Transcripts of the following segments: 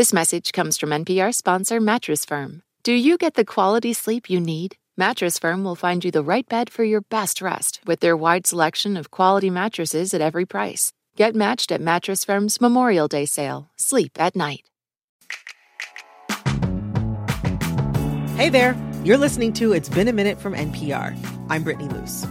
This message comes from NPR sponsor Mattress Firm. Do you get the quality sleep you need? Mattress Firm will find you the right bed for your best rest with their wide selection of quality mattresses at every price. Get matched at Mattress Firm's Memorial Day sale. Sleep at night. Hey there. You're listening to It's Been a Minute from NPR. I'm Brittany Luce.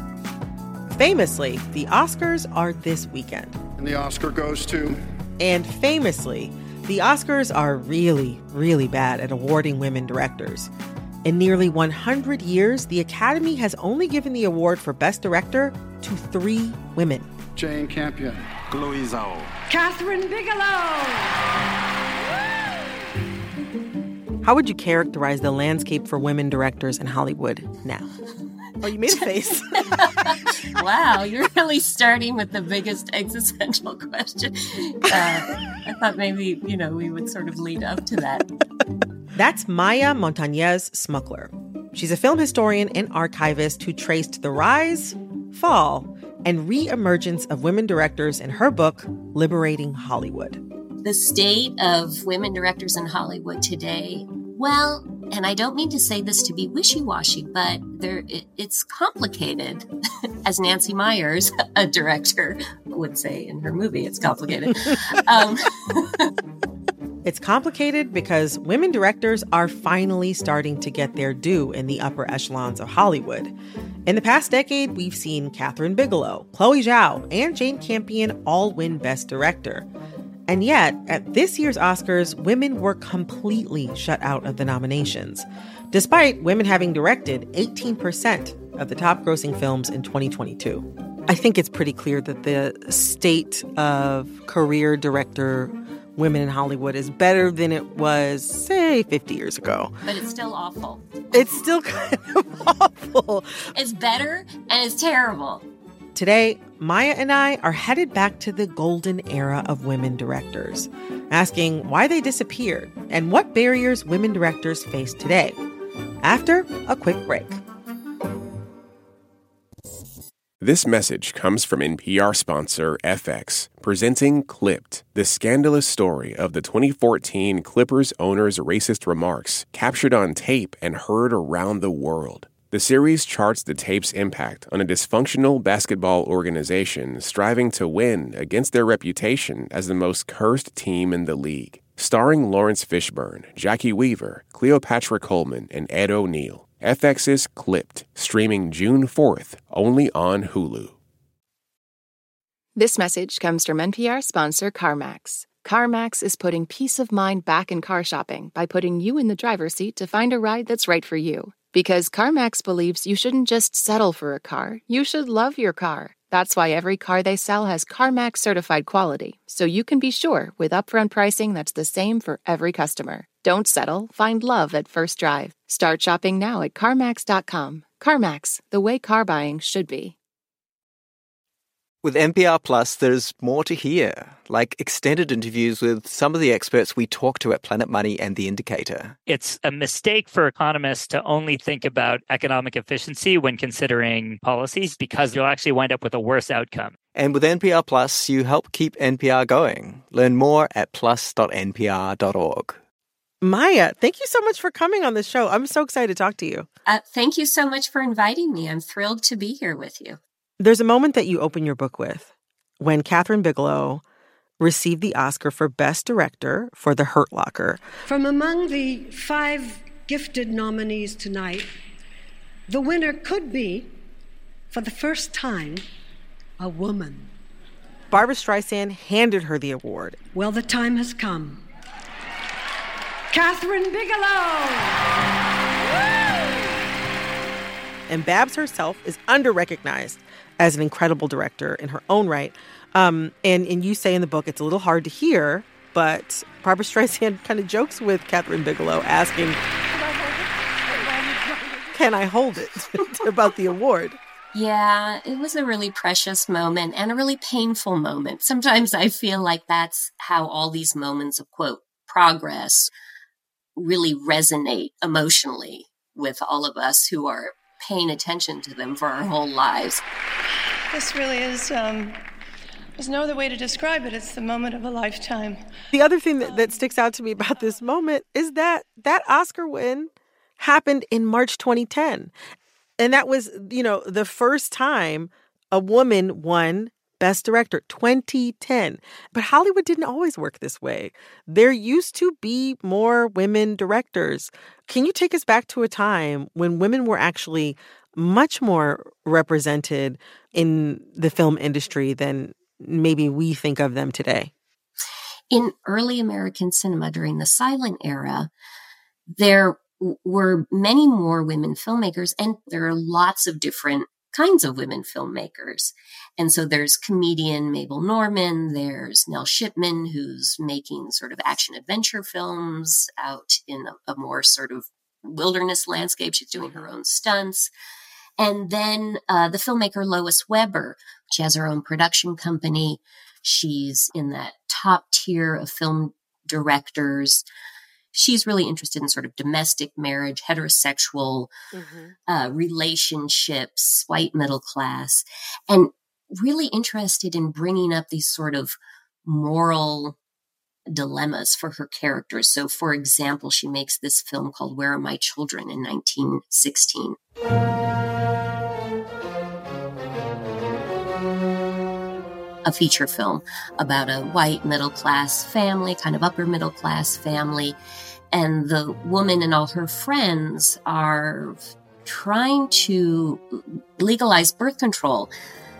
Famously, the Oscars are this weekend. And the Oscar goes to. And famously, the Oscars are really, really bad at awarding women directors. In nearly 100 years, the Academy has only given the award for Best Director to three women Jane Campion, Chloe Zhao, Kathryn Bigelow. How would you characterize the landscape for women directors in Hollywood now? Oh, you made a face. wow, you're really starting with the biggest existential question. Uh, I thought maybe, you know, we would sort of lead up to that. That's Maya Montañez Smukler. She's a film historian and archivist who traced the rise, fall, and re-emergence of women directors in her book, Liberating Hollywood. The state of women directors in Hollywood today well, and I don't mean to say this to be wishy washy, but there it, it's complicated, as Nancy Meyers, a director, would say in her movie. It's complicated. um, it's complicated because women directors are finally starting to get their due in the upper echelons of Hollywood. In the past decade, we've seen Kathryn Bigelow, Chloe Zhao, and Jane Campion all win Best Director. And yet, at this year's Oscars, women were completely shut out of the nominations, despite women having directed 18% of the top grossing films in 2022. I think it's pretty clear that the state of career director women in Hollywood is better than it was, say, 50 years ago. But it's still awful. It's still kind of awful. It's better and it's terrible. Today, Maya and I are headed back to the golden era of women directors, asking why they disappeared and what barriers women directors face today. After a quick break. This message comes from NPR sponsor FX, presenting Clipped, the scandalous story of the 2014 Clippers owner's racist remarks captured on tape and heard around the world. The series charts the tape's impact on a dysfunctional basketball organization striving to win against their reputation as the most cursed team in the league. Starring Laurence Fishburne, Jacki Weaver, Cleopatra Coleman, and Ed O'Neill. FX's Clipped, streaming June 4th, only on Hulu. This message comes from NPR sponsor CarMax. CarMax is putting peace of mind back in car shopping by putting you in the driver's seat to find a ride that's right for you. Because CarMax believes you shouldn't just settle for a car, you should love your car. That's why every car they sell has CarMax certified quality, so you can be sure with upfront pricing that's the same for every customer. Don't settle, find love at first drive. Start shopping now at CarMax.com. CarMax, the way car buying should be. With NPR Plus, there's more to hear, like extended interviews with some of the experts we talk to at Planet Money and The Indicator. It's a mistake for economists to only think about economic efficiency when considering policies because you'll actually wind up with a worse outcome. And with NPR Plus, you help keep NPR going. Learn more at plus.npr.org. Maya, thank you so much for coming on the show. I'm so excited to talk to you. Uh, thank you so much for inviting me. I'm thrilled to be here with you. There's a moment that you open your book with when Kathryn Bigelow received the Oscar for Best Director for The Hurt Locker. From among the five gifted nominees tonight, the winner could be, for the first time, a woman. Barbra Streisand handed her the award. Well, the time has come. Kathryn Bigelow! And Babs herself is underrecognized as an incredible director in her own right. Um, and, and you say in the book it's a little hard to hear, but Barbra Streisand kind of jokes with Kathryn Bigelow, asking, Can I hold it? about the award. Yeah, it was a really precious moment and a really painful moment. Sometimes I feel like that's how all these moments of quote progress really resonate emotionally with all of us who are paying attention to them for our whole lives. This really is um, There's no other way to describe it. It's the moment of a lifetime. The other thing that, that sticks out to me about this moment is that that Oscar win happened in March 2010. And that was, you know, the first time a woman won Best Director 2010. But Hollywood didn't always work this way. There used to be more women directors. Can you take us back to a time when women were actually much more represented in the film industry than maybe we think of them today? In early American cinema during the silent era, there were many more women filmmakers, and there are lots of different kinds of women filmmakers. And so there's comedian Mabel Normand, there's Nell Shipman, who's making sort of action adventure films out in a, a more sort of wilderness landscape. She's doing her own stunts. And then uh, the filmmaker Lois Weber, she has her own production company. She's in that top tier of film directors. She's really interested in sort of domestic marriage, heterosexual mm-hmm. uh, relationships, white middle class, and really interested in bringing up these sort of moral dilemmas for her characters. So, for example, she makes this film called Where Are My Children in 1916. A feature film about a white middle class family, kind of upper middle class family. And the woman and all her friends are trying to legalize birth control.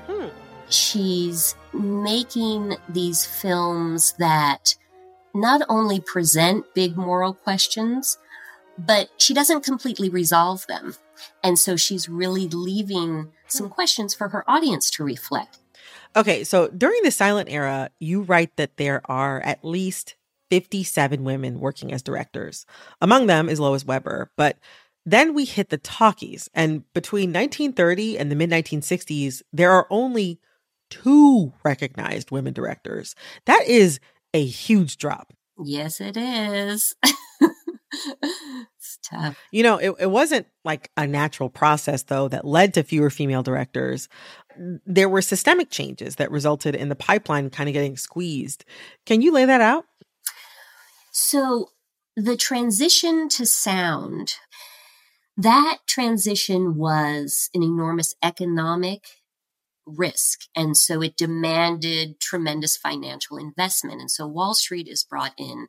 Hmm. She's making these films that not only present big moral questions, but she doesn't completely resolve them. And so she's really leaving some hmm. questions for her audience to reflect. Okay, so during the silent era, you write that there are at least 57 women working as directors. Among them is Lois Weber, but then we hit the talkies, and between 1930 and the mid 1960s, there are only two recognized women directors. That is a huge drop. Yes, it is. it's tough. You know, it, it wasn't like a natural process, though, that led to fewer female directors. There were systemic changes that resulted in the pipeline kind of getting squeezed. Can you lay that out? So, the transition to sound, that transition was an enormous economic risk. And so it demanded tremendous financial investment. And so Wall Street is brought in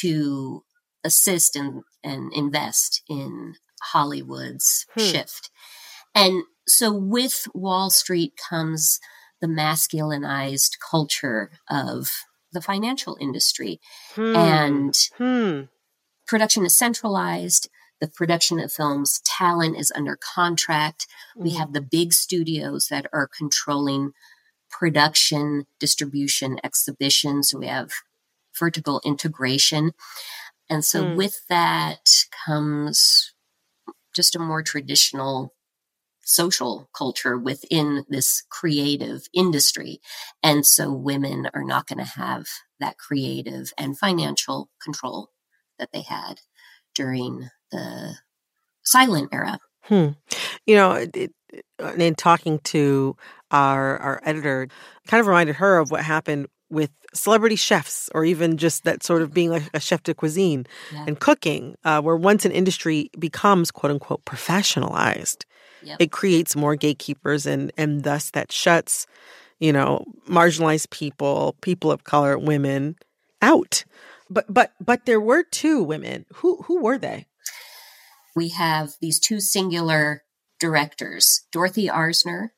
to assist and, and invest in Hollywood's hmm. shift. And so with Wall Street comes the masculinized culture of the financial industry. Hmm. And hmm. production is centralized the production of films talent is under contract. Mm-hmm. We have the big studios that are controlling production, distribution, exhibition. So we have vertical integration. And so mm. with that comes just a more traditional social culture within this creative industry. And so women are not going to have that creative and financial control that they had during the silent era. Hmm. You know, it, it, in talking to our our editor, kind of reminded her of what happened with celebrity chefs, or even just that sort of being like a chef de cuisine yeah. and cooking, uh, where once an industry becomes quote unquote professionalized, yep. it creates more gatekeepers, and and thus that shuts, you know, marginalized people, people of color, women out. But but but there were two women. Who who were they? we have these two singular directors, Dorothy Arzner,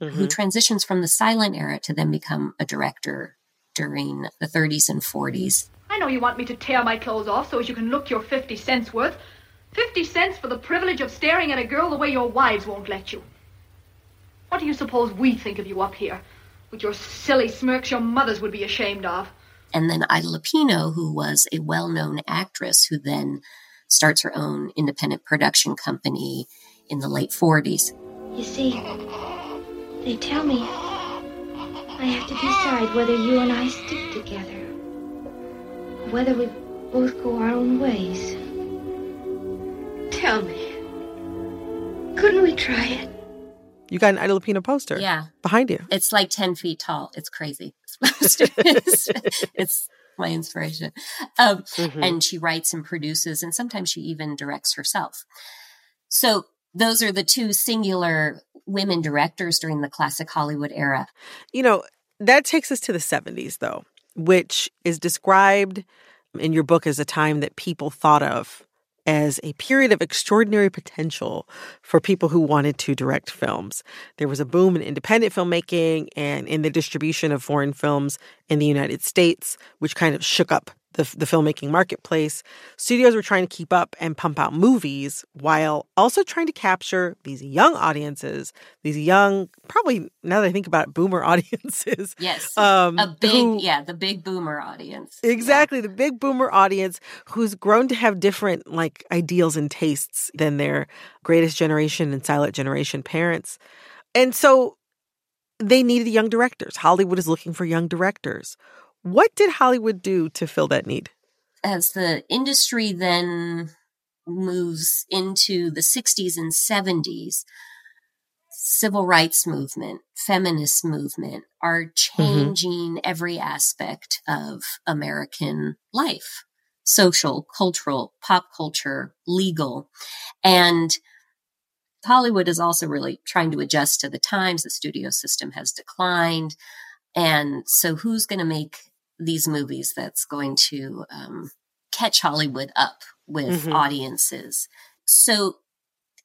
mm-hmm. who transitions from the silent era to then become a director during the 30s and 40s. I know you want me to tear my clothes off so as you can look your 50 cents worth. 50 cents for the privilege of staring at a girl the way your wives won't let you. What do you suppose we think of you up here? With your silly smirks your mothers would be ashamed of. And then Ida Lupino, who was a well known actress who then starts her own independent production company in the late 40s. You see, they tell me I have to decide whether you and I stick together, whether we both go our own ways. Tell me, couldn't we try it? You got an Ida Lupino poster. Yeah. Behind you. It's like 10 feet tall. It's crazy. it's, it's my inspiration. Um, mm-hmm. And she writes and produces, and sometimes she even directs herself. So those are the two singular women directors during the classic Hollywood era. You know, that takes us to the 70s, though, which is described in your book as a time that people thought of as a period of extraordinary potential for people who wanted to direct films. There was a boom in independent filmmaking and in the distribution of foreign films in the United States, which kind of shook up the, the filmmaking marketplace, studios were trying to keep up and pump out movies while also trying to capture these young audiences, these young, probably now that I think about it, boomer audiences. Yes. Um, a big, who, yeah, the big boomer audience. Exactly. Yeah. The big boomer audience who's grown to have different like ideals and tastes than their greatest generation and silent generation parents. And so they needed young directors. Hollywood is looking for young directors. What did Hollywood do to fill that need? As the industry then moves into the 60s and 70s, civil rights movement, feminist movement are mm-hmm. changing mm-hmm. every aspect of American life social, cultural, pop culture, legal. And Hollywood is also really trying to adjust to the times. The studio system has declined. And so who's going to make these movies that's going to um, catch Hollywood up with mm-hmm. audiences. So,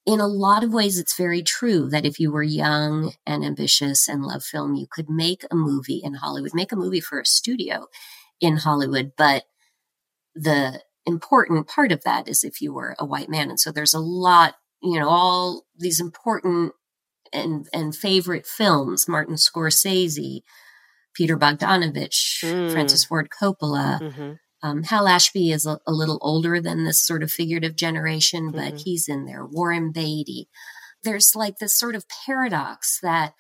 in a lot of ways, it's very true that if you were young and ambitious and love film, you could make a movie in Hollywood, make a movie for a studio in Hollywood. But the important part of that is if you were a white man. And so there's a lot, you know, all these important and, and favorite films, Martin Scorsese, Peter Bogdanovich, mm. Francis Ford Coppola. Mm-hmm. Um, Hal Ashby is a, a, little older than this sort of figurative generation, but mm-hmm. he's in there. Warren Beatty. There's like this sort of paradox that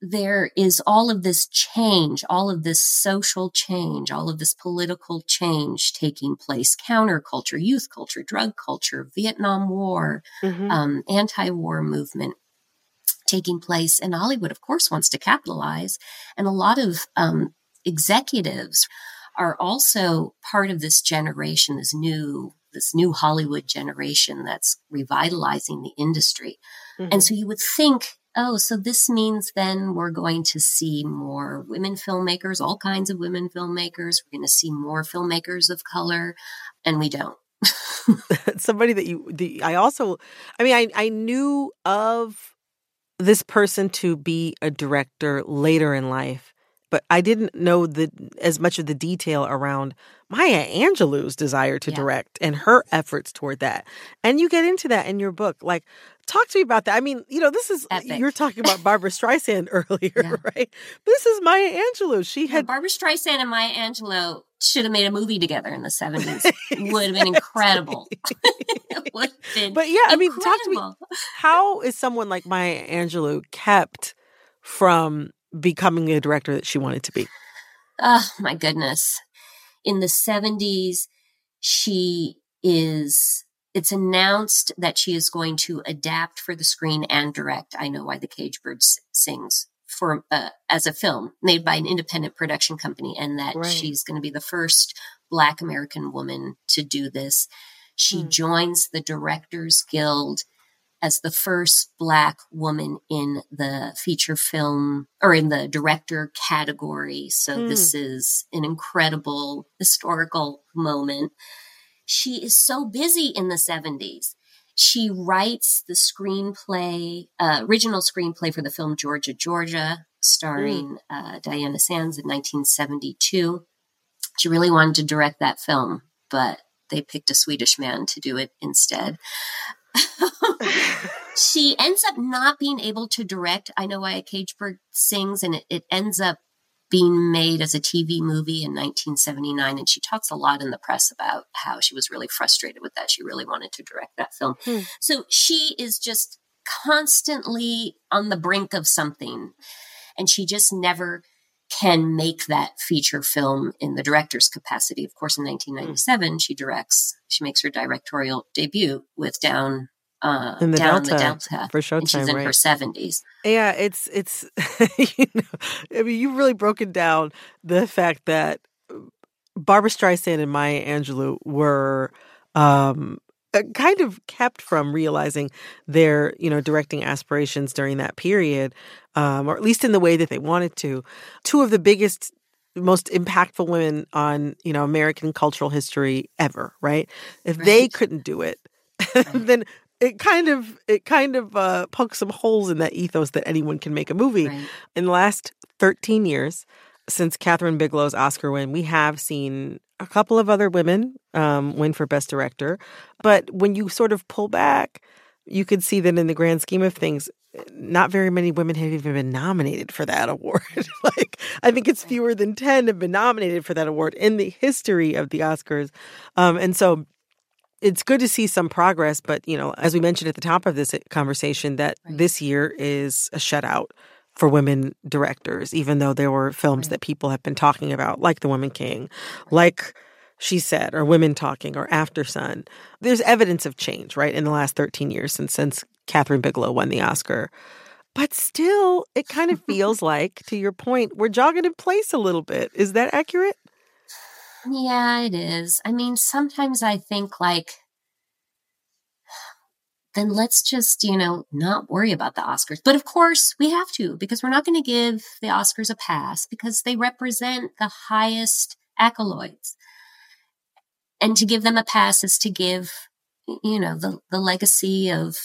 there is all of this change, all of this social change, all of this political change taking place, counterculture, youth culture, drug culture, Vietnam War, mm-hmm. um, anti-war movement taking place. And Hollywood, of course, wants to capitalize. And a lot of um, executives are also part of this generation, this new this new Hollywood generation that's revitalizing the industry. Mm-hmm. And so you would think, oh, so this means then we're going to see more women filmmakers, all kinds of women filmmakers. We're going to see more filmmakers of color, and we don't. Somebody that you, the, I also, I mean, I, I knew of this person to be a director later in life, but I didn't know the as much of the detail around Maya Angelou's desire to yeah. direct and her efforts toward that. And you get into that in your book. Like, talk to me about that. I mean, you know, this is Epic. you're talking about Barbra Streisand earlier, yeah. right? This is Maya Angelou. She had Barbra Streisand and Maya Angelou should have made a movie together in the 70s. Would have been incredible. would have been But yeah, I mean, talk to me. How is someone like Maya Angelou kept from becoming a director that she wanted to be? Oh, my goodness. In the 70s, she is it's announced that she is going to adapt for the screen and direct I Know Why the Cage Bird Sings for uh, as a film made by an independent production company and that right. she's going to be the first black american woman to do this she hmm. joins the directors guild as the first black woman in the feature film or in the director category so hmm. this is an incredible historical moment she is so busy in the 70s she writes the screenplay, uh, original screenplay for the film Georgia, Georgia, starring mm. uh, Diana Sands in 1972. She really wanted to direct that film, but they picked a Swedish man to do it instead. she ends up not being able to direct I Know Why a Cage Bird Sings, and it, it ends up being made as a TV movie in 1979. And she talks a lot in the press about how she was really frustrated with that. She really wanted to direct that film. Hmm. So she is just constantly on the brink of something. And she just never can make that feature film in the director's capacity. Of course, in 1997, hmm. she directs, she makes her directorial debut with Down uh, In the down Delta, the Delta for and she's Showtime, in right. her seventies. Yeah, it's it's you know, I mean, you've really broken down the fact that Barbra Streisand and Maya Angelou were um kind of kept from realizing their you know directing aspirations during that period um or at least in the way that they wanted to. Two of the biggest most impactful women on you know american cultural history ever right? If they couldn't do it then it kind of it kind of uh pokes some holes in that ethos that anyone can make a movie. Right. in the last 13 years since Kathryn Bigelow's Oscar win, we have seen a couple of other women um, win for Best Director. But when you sort of pull back, you could see that in the grand scheme of things, not very many women have even been nominated for that award. like, I think it's fewer than 10 have been nominated for that award in the history of the Oscars. Um, and so it's good to see some progress, but you know, as we mentioned at the top of this conversation, that this year is a shutout for women directors, even though there were films that people have been talking about, like The Woman King, like She Said, or Women Talking, or Aftersun. There's evidence of change, right, in the last 13 years since since Kathryn Bigelow won the Oscar. But still, it kind of feels like, to your point, we're jogging in place a little bit. Is that accurate? Yeah, it is. I mean, sometimes I think like, then let's just, you know, not worry about the Oscars. But of course, we have to because we're not going to give the Oscars a pass because they represent the highest accolades. And to give them a pass is to give, you know, the, the legacy of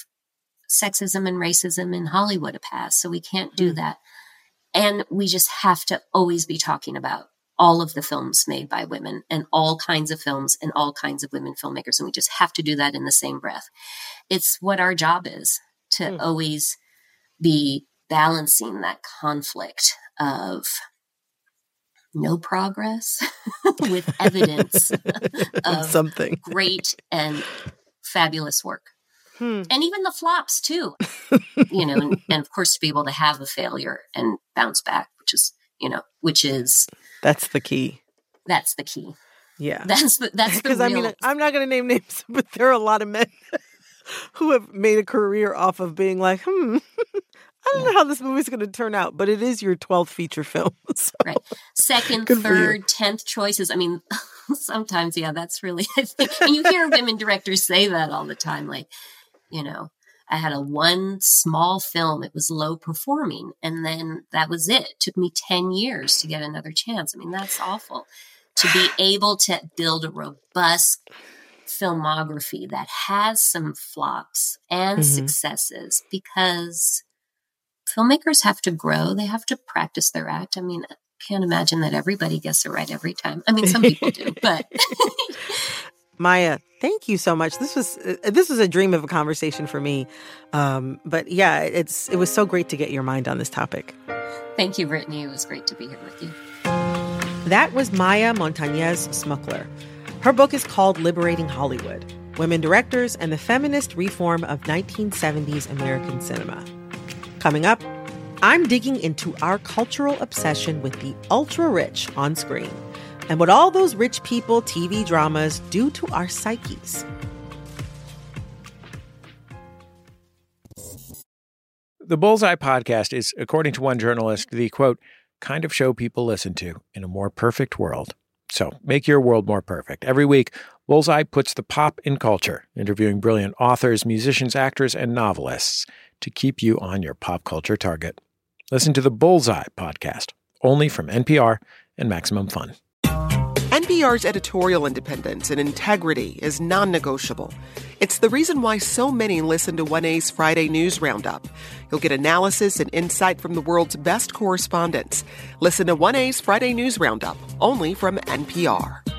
sexism and racism in Hollywood a pass. So we can't do hmm. that. And we just have to always be talking about all of the films made by women and all kinds of films and all kinds of women filmmakers. And we just have to do that in the same breath. It's what our job is to hmm. always be balancing that conflict of no progress with evidence of Something. great and fabulous work. Hmm. And even the flops too, you know, and, and of course to be able to have a failure and bounce back, which is, you know, which is That's the key. that's the key. Yeah. That's the, that's the Because I mean, I'm not going to name names, but there are a lot of men who have made a career off of being like, hmm, I don't know how this movie's going to turn out, but it is your 12th feature film. So. right. Second, Good third, tenth choices. I mean, sometimes, yeah, that's really. I think, and you hear women directors say that all the time. Like, you know, I had a one small film. It was low performing, and then that was it. it. Took me ten years to get another chance. I mean, that's awful. To be able to build a robust filmography that has some flops and Mhm. successes because filmmakers have to grow. They have to practice their act. I mean, I can't imagine that everybody gets it right every time. I mean, some people do, but Maya, thank you so much. This was uh, this was a dream of a conversation for me. Um, but yeah, it's it was so great to get your mind on this topic. thank you, Brittany. It was great to be here with you. That was Maya Montañez Smukler. Her book is called Liberating Hollywood Women Directors and the Feminist Reform of 1970s American Cinema. Coming up, I'm digging into our cultural obsession with the ultra rich on screen and what all those rich people TV dramas do to our psyches. The Bullseye podcast is, according to one journalist, the quote, kind of show people listen to in a more perfect world. So make your world more perfect. Every week, Bullseye puts the pop in culture, interviewing brilliant authors, musicians, actors, and novelists to keep you on your pop culture target. Listen to the Bullseye podcast, only from NPR and Maximum Fun. NPR's editorial independence and integrity is non negotiable. It's the reason why so many listen to 1A's Friday News Roundup. You'll get analysis and insight from the world's best correspondents. Listen to 1A's Friday News Roundup, only from NPR.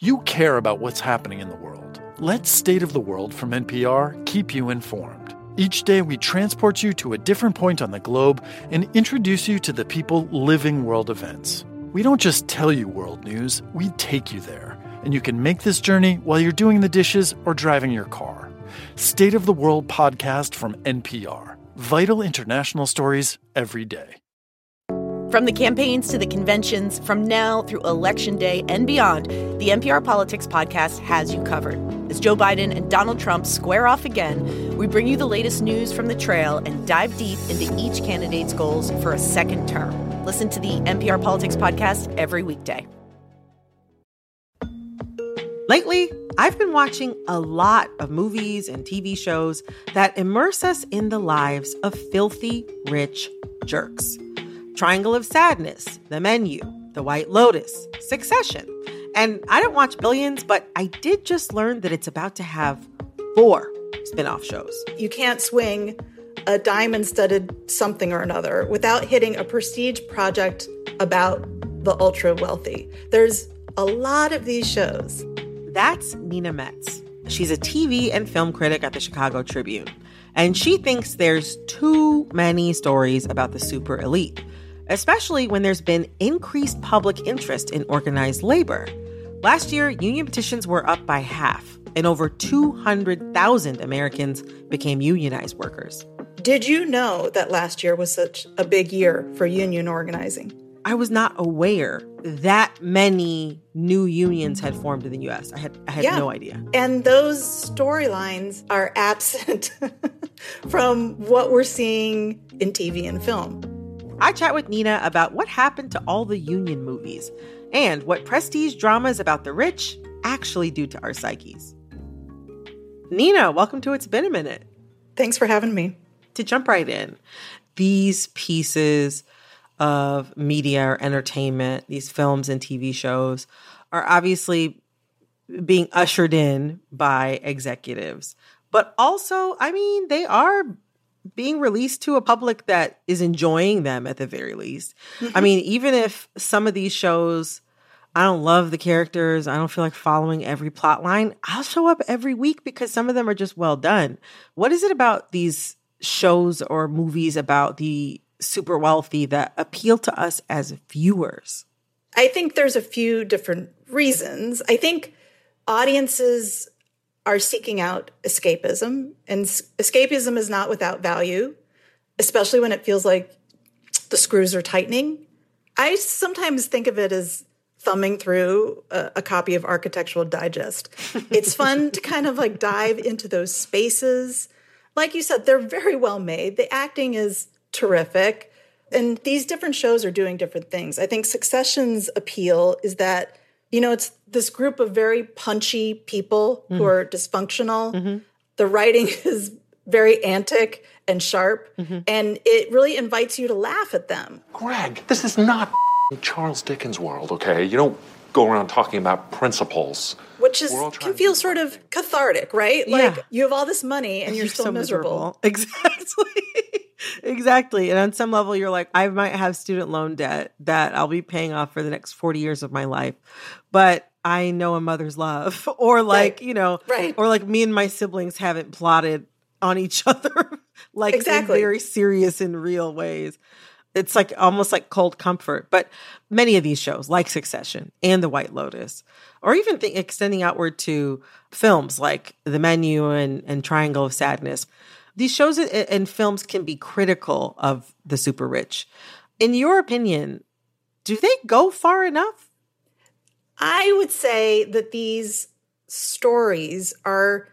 You care about what's happening in the world. Let State of the World from NPR keep you informed. Each day, we transport you to a different point on the globe and introduce you to the people living world events. We don't just tell you world news, we take you there. And you can make this journey while you're doing the dishes or driving your car. State of the World podcast from NPR. Vital international stories every day. From the campaigns to the conventions, from now through Election Day and beyond, the NPR Politics Podcast has you covered. As Joe Biden and Donald Trump square off again, we bring you the latest news from the trail and dive deep into each candidate's goals for a second term. Listen to the NPR Politics Podcast every weekday. Lately, I've been watching a lot of movies and TV shows that immerse us in the lives of filthy, rich jerks. Triangle of Sadness, The Menu, The White Lotus, Succession. And I don't watch Billions, but I did just learn that it's about to have four spin-off shows. You can't swing a diamond studded something or another without hitting a prestige project about the ultra wealthy. There's a lot of these shows. That's Nina Metz. She's a TV and film critic at the Chicago Tribune. And she thinks there's too many stories about the super elite especially when there's been increased public interest in organized labor. Last year, union petitions were up by half, and over 200,000 Americans became unionized workers. Did you know that last year was such a big year for union organizing? I was not aware that many new unions had formed in the US. I had I had yeah. no idea. And those storylines are absent from what we're seeing in TV and film. I chat with Nina about what happened to all the union movies and what prestige dramas about the rich actually do to our psyches. Nina, welcome to It's Been a Minute. Thanks for having me. To jump right in, these pieces of media or entertainment, these films and TV shows, are obviously being ushered in by executives. But also, I mean, they are being released to a public that is enjoying them at the very least. Mm-hmm. I mean, even if some of these shows I don't love the characters, I don't feel like following every plot line, I'll show up every week because some of them are just well done. What is it about these shows or movies about the super wealthy that appeal to us as viewers? I think there's a few different reasons. I think audiences are seeking out escapism, and escapism is not without value, especially when it feels like the screws are tightening. I sometimes think of it as thumbing through a, a copy of Architectural Digest. it's fun to kind of like dive into those spaces. Like you said, they're very well made. The acting is terrific. And these different shows are doing different things. I think Succession's appeal is that you know, it's this group of very punchy people mm-hmm. who are dysfunctional. Mm-hmm. The writing is very antic and sharp, mm-hmm. and it really invites you to laugh at them. Greg, this is not Charles Dickens' world, okay? You don't go around talking about principles. Which is can feel sort of cathartic, right? Yeah. Like you have all this money and, and you're, you're, still so miserable. miserable. Exactly. Exactly. And on some level, you're like, I might have student loan debt that I'll be paying off for the next 40 years of my life. But I know a mother's love. Or like, right. you know, right. or like me and my siblings haven't plotted on each other like exactly. in very serious and real ways. It's like almost like cold comfort. But many of these shows, like Succession and The White Lotus, or even th- extending outward to films like The Menu and, and Triangle of Sadness, these shows and films can be critical of the super rich. In your opinion, do they go far enough? I would say that these stories are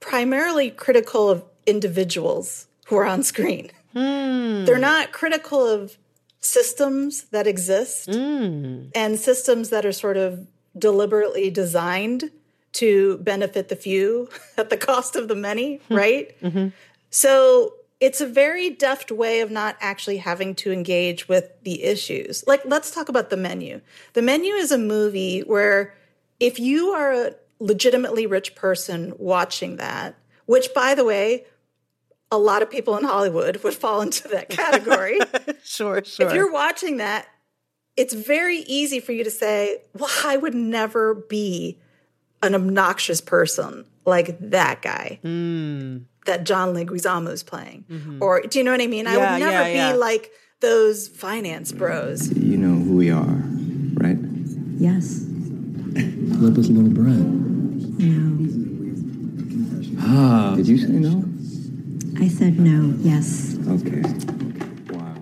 primarily critical of individuals who are on screen. Hmm. They're not critical of systems that exist mm. and systems that are sort of deliberately designed to benefit the few at the cost of the many, hmm. right? Mm-hmm. So it's a very deft way of not actually having to engage with the issues. Like, let's talk about the menu. The menu is a movie where if you are a legitimately rich person watching that, which by the way, a lot of people in Hollywood would fall into that category. sure, sure. If you're watching that, it's very easy for you to say, well, I would never be an obnoxious person like that guy. Mm that John Leguizamo is playing. Mm-hmm. Or do you know what I mean? Yeah, I would never yeah, yeah. be like those finance bros. You know who we are, right? Yes. Flip us a little bread. No. Ah. Did you say no? I said no, yes. Okay.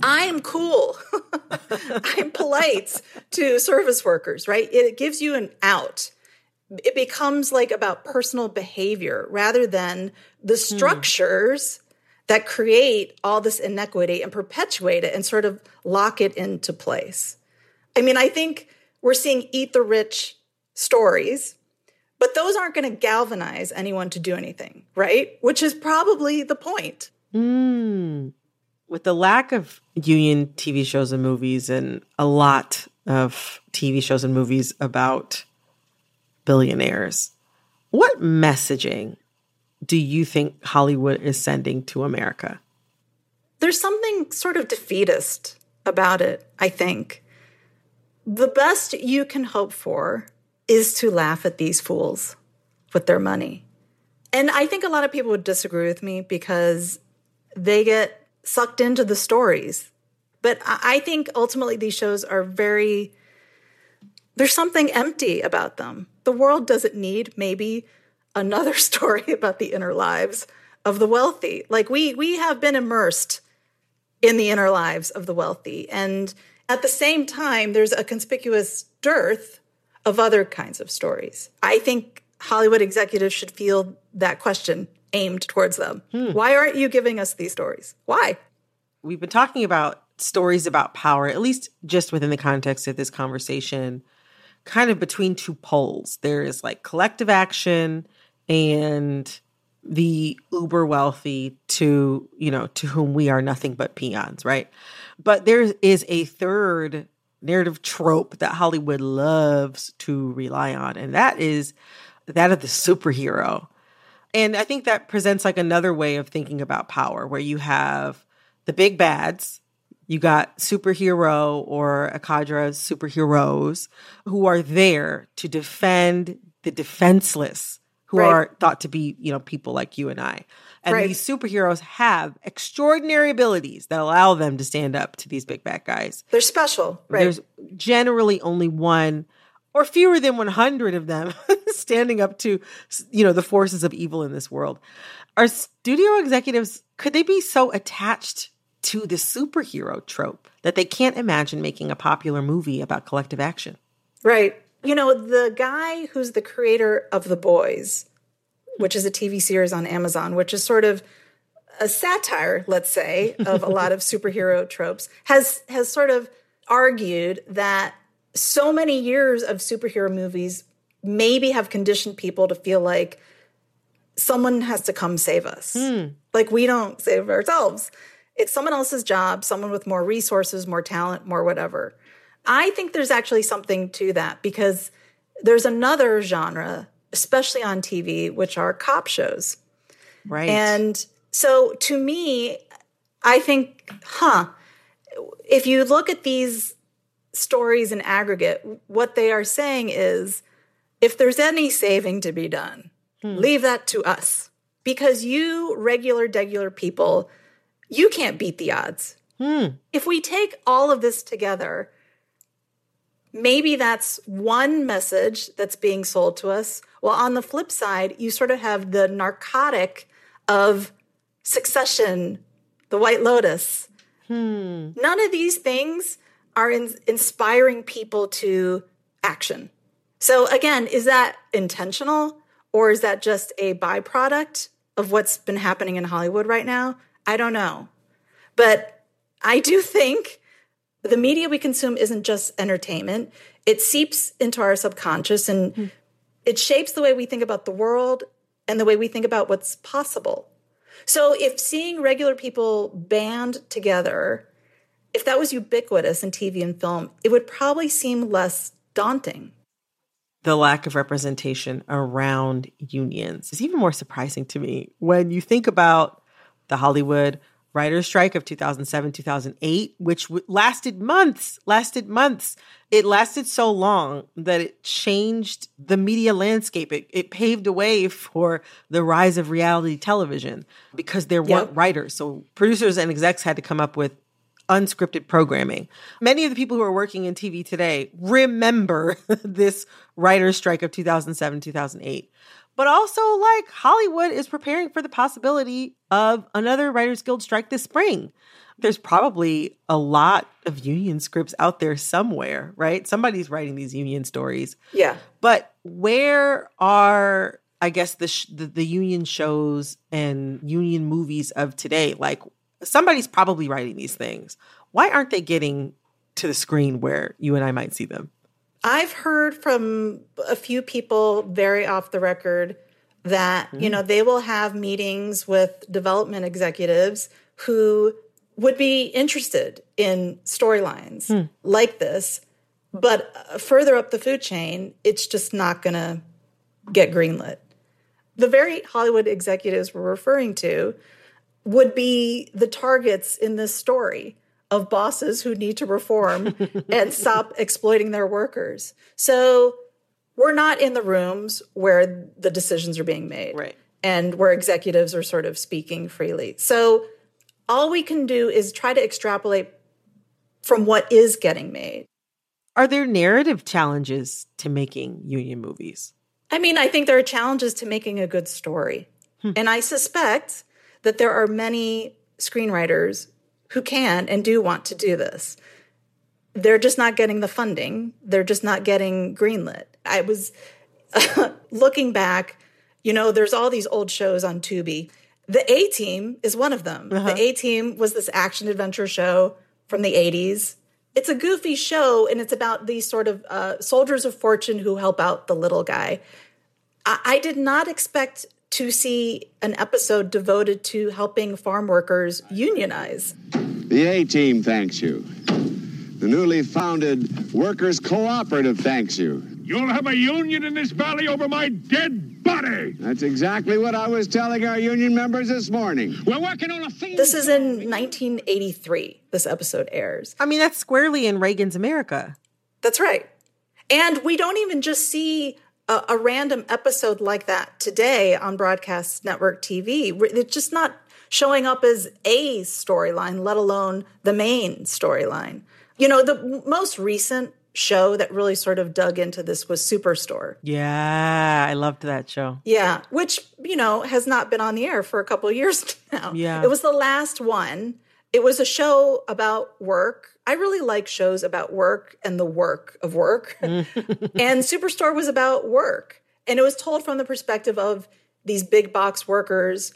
I am cool. I'm polite to service workers, right? It gives you an out. It becomes like about personal behavior rather than the structures that create all this inequity and perpetuate it and sort of lock it into place. I mean, I think we're seeing eat the rich stories, but those aren't going to galvanize anyone to do anything, right? Which is probably the point. Mm. With the lack of union TV shows and movies, and a lot of TV shows and movies about billionaires, what messaging do you think Hollywood is sending to America? There's something sort of defeatist about it, I think. The best you can hope for is to laugh at these fools with their money. And I think a lot of people would disagree with me because they get sucked into the stories. But I think ultimately these shows are very, there's something empty about them. The world doesn't need maybe another story about the inner lives of the wealthy. Like we we have been immersed in the inner lives of the wealthy. And at the same time, there's a conspicuous dearth of other kinds of stories. I think Hollywood executives should feel that question aimed towards them. Hmm. Why aren't you giving us these stories? Why? We've been talking about stories about power, at least just within the context of this conversation, kind of between two poles. There is like collective action and the uber wealthy to, you know, to whom we are nothing but peons, right? But there is a third narrative trope that Hollywood loves to rely on, and that is that of the superhero. And I think that presents like another way of thinking about power where you have the big bads, you got superhero or a cadre of superheroes who are there to defend the defenseless, who Right. are thought to be, you know, people like you and I. And Right. these superheroes have extraordinary abilities that allow them to stand up to these big bad guys. They're special, right? There's generally only one or fewer than 100 of them standing up to you know the forces of evil in this world. Are studio executives could they be so attached to the superhero trope that they can't imagine making a popular movie about collective action? Right. You know, the guy who's the creator of The Boys, which is a TV series on Amazon, which is sort of a satire, let's say, of a lot of superhero tropes, has has sort of argued that so many years of superhero movies maybe have conditioned people to feel like someone has to come save us. Hmm. Like we don't save ourselves. It's someone else's job, someone with more resources, more talent, more whatever. I think there's actually something to that because there's another genre, especially on TV, which are cop shows. Right. And so to me, I think, huh, if you look at these stories in aggregate, what they are saying is if there's any saving to be done, hmm. leave that to us. Because you, regular, degular people, you can't beat the odds. Hmm. If we take all of this together, maybe that's one message that's being sold to us. Well, on the flip side, you sort of have the narcotic of Succession, the White Lotus. Hmm. None of these things are in- inspiring people to action. So, again, is that intentional or is that just a byproduct of what's been happening in Hollywood right now? I don't know. But I do think the media we consume isn't just entertainment, it seeps into our subconscious and hmm. it shapes the way we think about the world and the way we think about what's possible. So if seeing regular people band together, if that was ubiquitous in TV and film, it would probably seem less daunting. the lack of representation around unions is even more surprising to me when you think about the Hollywood writers' strike of 2007 2008 which w- lasted months lasted months it lasted so long that it changed the media landscape it, it paved a way for the rise of reality television because there weren't Yep. writers so producers and execs had to come up with unscripted programming. Many of the people who are working in TV today remember this writer's strike of 2007, 2008. But also, like, Hollywood is preparing for the possibility of another Writers Guild strike this spring. there's probably a lot of union scripts out there somewhere, right? Somebody's writing these union stories. Yeah. But where are I guess the, sh- the the union shows and union movies of today? Like somebody's probably writing these things. Why aren't they getting to the screen where you and I might see them? I've heard from a few people very off the record that, you know, they will have meetings with development executives who would be interested in storylines like this, but uh, further up the food chain, it's just not going to get greenlit. The very Hollywood executives we're referring to would be the targets in this story of bosses who need to reform and stop exploiting their workers. So we're not in the rooms where the decisions are being made. Right. And where executives are sort of speaking freely. So all we can do is try to extrapolate from what is getting made. Are there narrative challenges to making union movies? I mean, I think there are challenges to making a good story. Hmm. And I suspect that there are many screenwriters who can and do want to do this. They're just not getting the funding, they're just not getting greenlit. I was looking back, you know, there's all these old shows on Tubi. The A Team is one of them. The A Team was this action adventure show from the 80s. It's a goofy show, and it's about these sort of uh, soldiers of fortune who help out the little guy. I, I did not expect to see an episode devoted to helping farm workers unionize. The A Team thanks you. The newly founded Workers Cooperative thanks you. You'll have a union in this valley over my dead body. That's exactly what I was telling our union members this morning. We're working on a thing. This is in 1983. This episode airs. I mean, that's squarely in Reagan's America. That's right. And we don't even just see a, a random episode like that today on broadcast network TV. It's just not showing up as a storyline, let alone the main storyline. You know, the most recent show that really sort of dug into this was Superstore. Yeah, I loved that show. Yeah, which, you know, has not been on the air for a couple of years now. Yeah. It was the last one. It was a show about work. I really like shows about work and the work of work. and Superstore was about work. And it was told from the perspective of these big box workers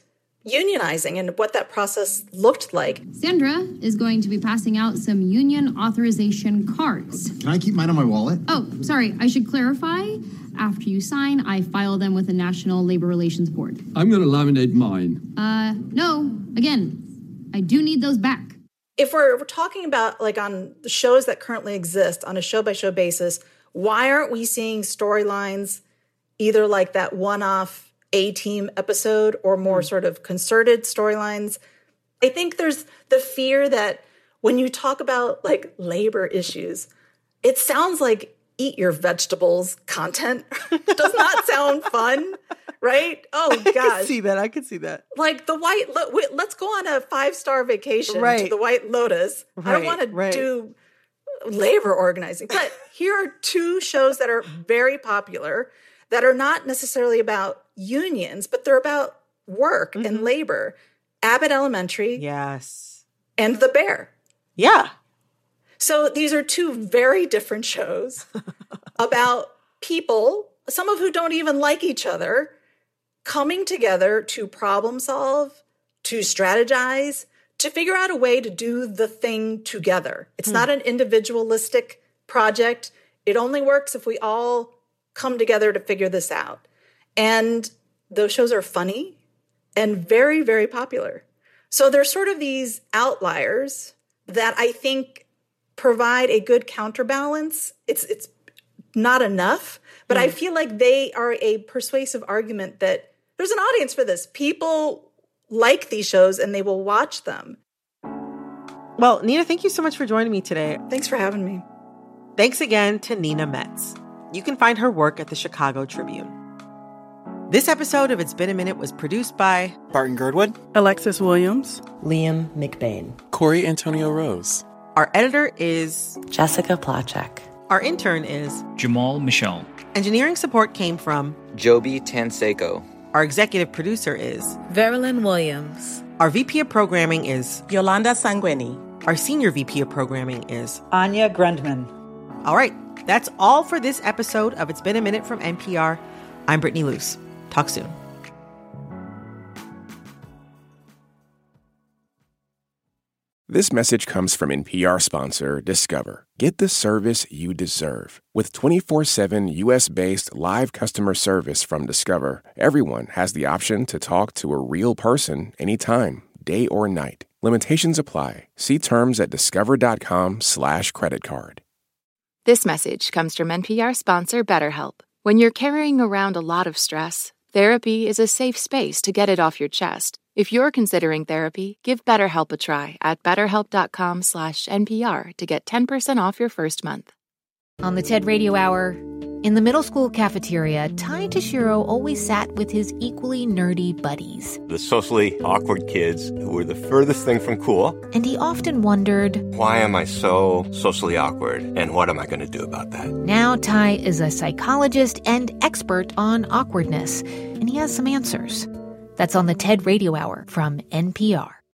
unionizing and what that process looked like. Sandra is going to be passing out some union authorization cards. Can I keep mine on my wallet? Oh, sorry, I should clarify. After you sign, I file them with the National Labor Relations Board. I'm going to laminate mine. Uh, no, again, I do need those back. If we're, we're talking about like on the shows that currently exist on a show by show basis, why aren't we seeing storylines either like that one off A team episode or more mm. sort of concerted storylines? I think there's the fear that when you talk about like labor issues, it sounds like eat your vegetables content. Does not sound fun, right? Oh I gosh. could see that. I could see that. Like the white, Lo- wait, let's go on a five star vacation to the White Lotus. I don't Right, want to do labor organizing. But here are two shows that are very popular that are not necessarily about unions, but they're about work Mm-hmm. and labor. Abbott Elementary. Yes. And The Bear. Yeah. So these are two very different shows about people, some of who don't even like each other, coming together to problem solve, to strategize, to figure out a way to do the thing together. It's hmm. not an individualistic project. It only works if we all come together to figure this out. And those shows are funny and very, very popular. So they're sort of these outliers that I think provide a good counterbalance. It's it's not enough, but I mm. feel like they are a persuasive argument that there's an audience for this. People like these shows and they will watch them. Well, Nina, thank you so much for joining me today. Thanks for having me. Thanks again to Nina Metz. You can find her work at the Chicago Tribune. This episode of It's Been a Minute was produced by Barton Girdwood, Alexis Williams, Liam McBain, Corey Antonio Rose. Our editor is Jessica Placzek. Our intern is Jamal Michelle. Engineering support came from Joby Tanseko. Our executive producer is Veralyn Williams. Our VP of Programming is Yolanda Sangweni. Our Senior VP of Programming is Anya Grundmann. All right, that's all for this episode of It's Been a Minute from NPR. I'm Brittany Luce. Talk soon. This message comes from NPR sponsor Discover. Get the service you deserve. With 24 7 US based live customer service from Discover, everyone has the option to talk to a real person anytime, day or night. Limitations apply. See terms at discover.com/slash credit card. This message comes from NPR sponsor BetterHelp. When you're carrying around a lot of stress, therapy is a safe space to get it off your chest. If you're considering therapy, give BetterHelp a try at betterhelp.com/npr to get 10% off your first month. On the TED Radio Hour, in the middle school cafeteria, Ty Tashiro always sat with his equally nerdy buddies. The socially awkward kids who were the furthest thing from cool. And he often wondered, Why am I so socially awkward? And what am I going to do about that? Now, Ty is a psychologist and expert on awkwardness, and he has some answers. That's on the TED Radio Hour from NPR.